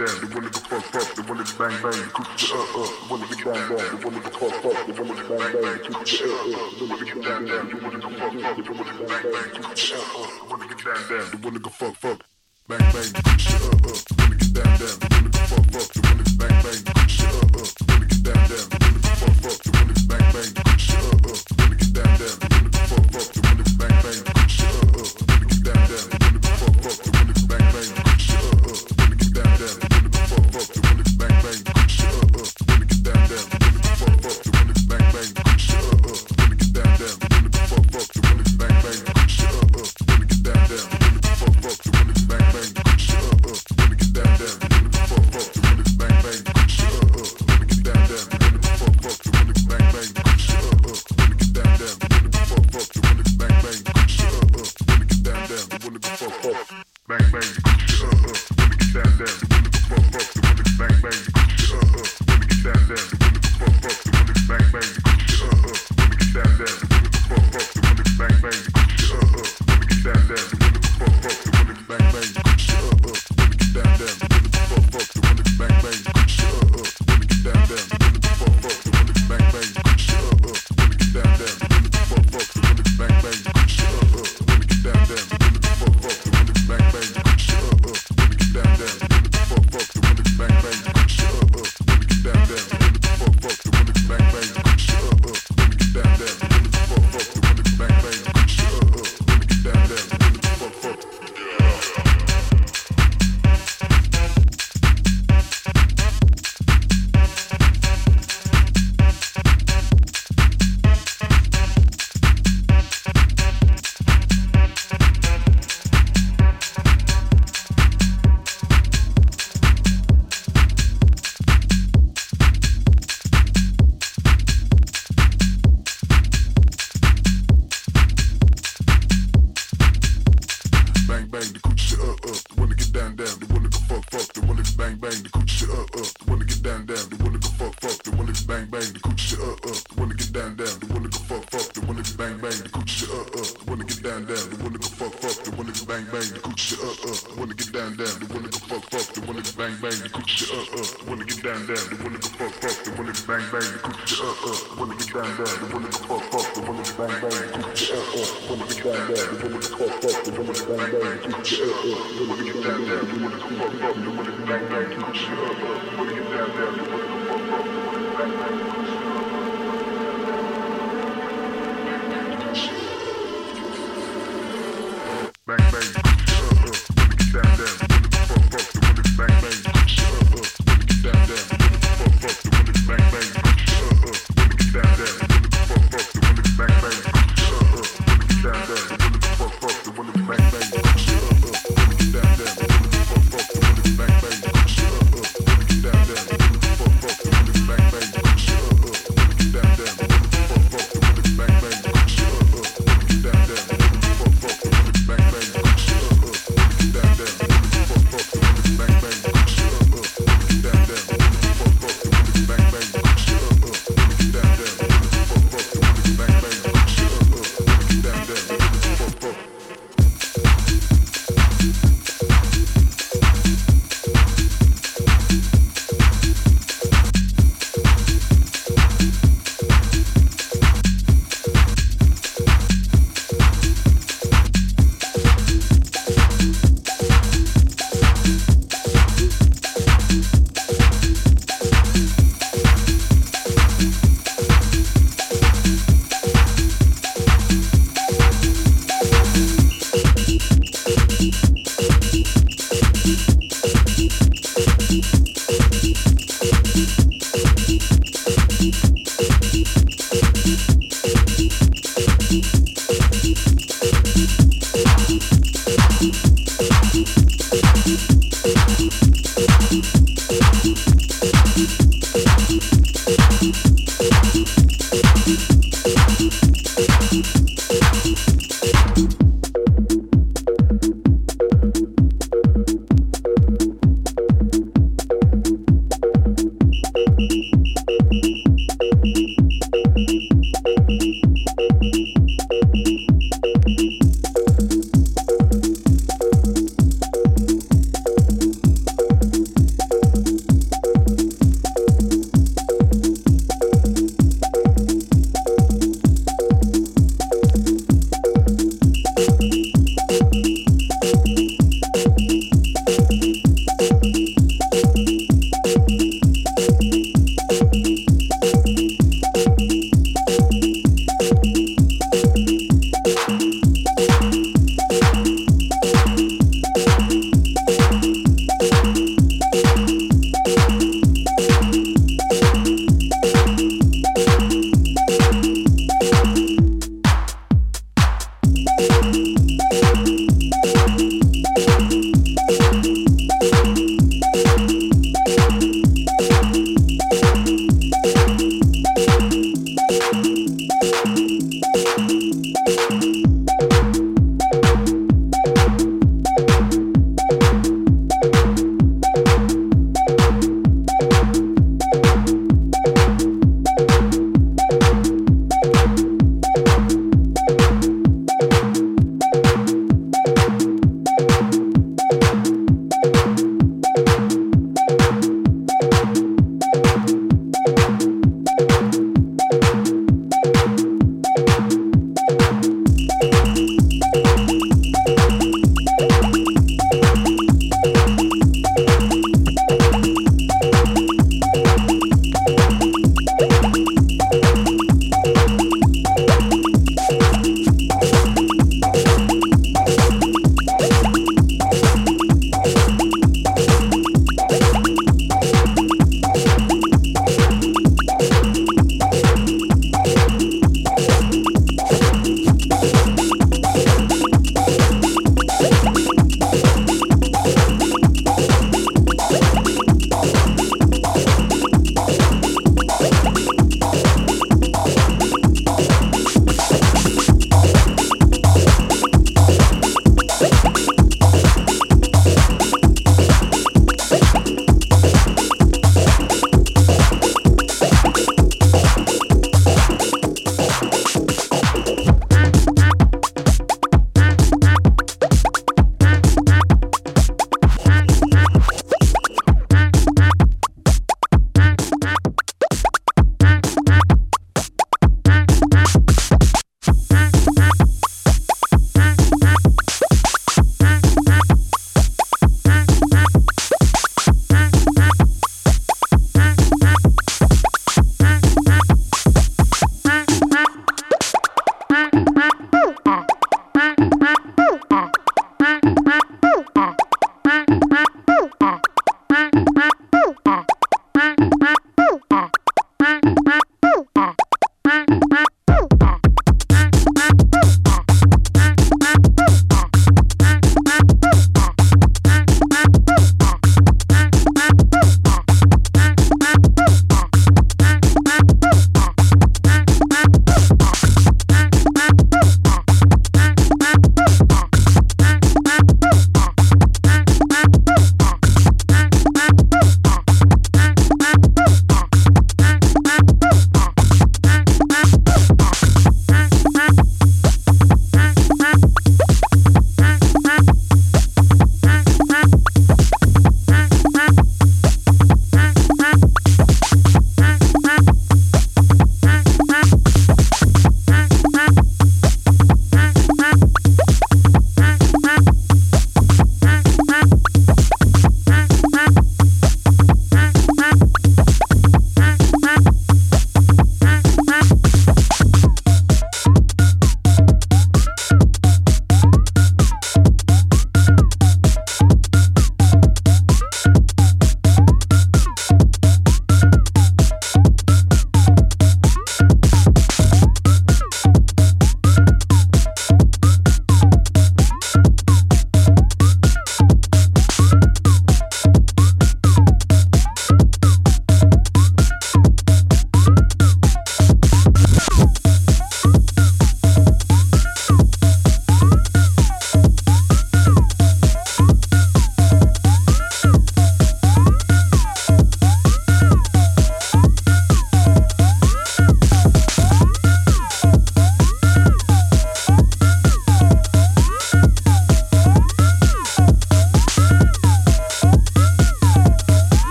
down, they wanna go fuck fuck, they wanna go bang bang, they cookies get up up, they wanna get down down, they wanna go fuck fuck, they wanna go bang bang, they cookies get up up, they wanna get down down, they wanna go fuck fuck, they wanna go bang bang, they cookies get up up, they wanna get down down, they wanna go fuck fuck.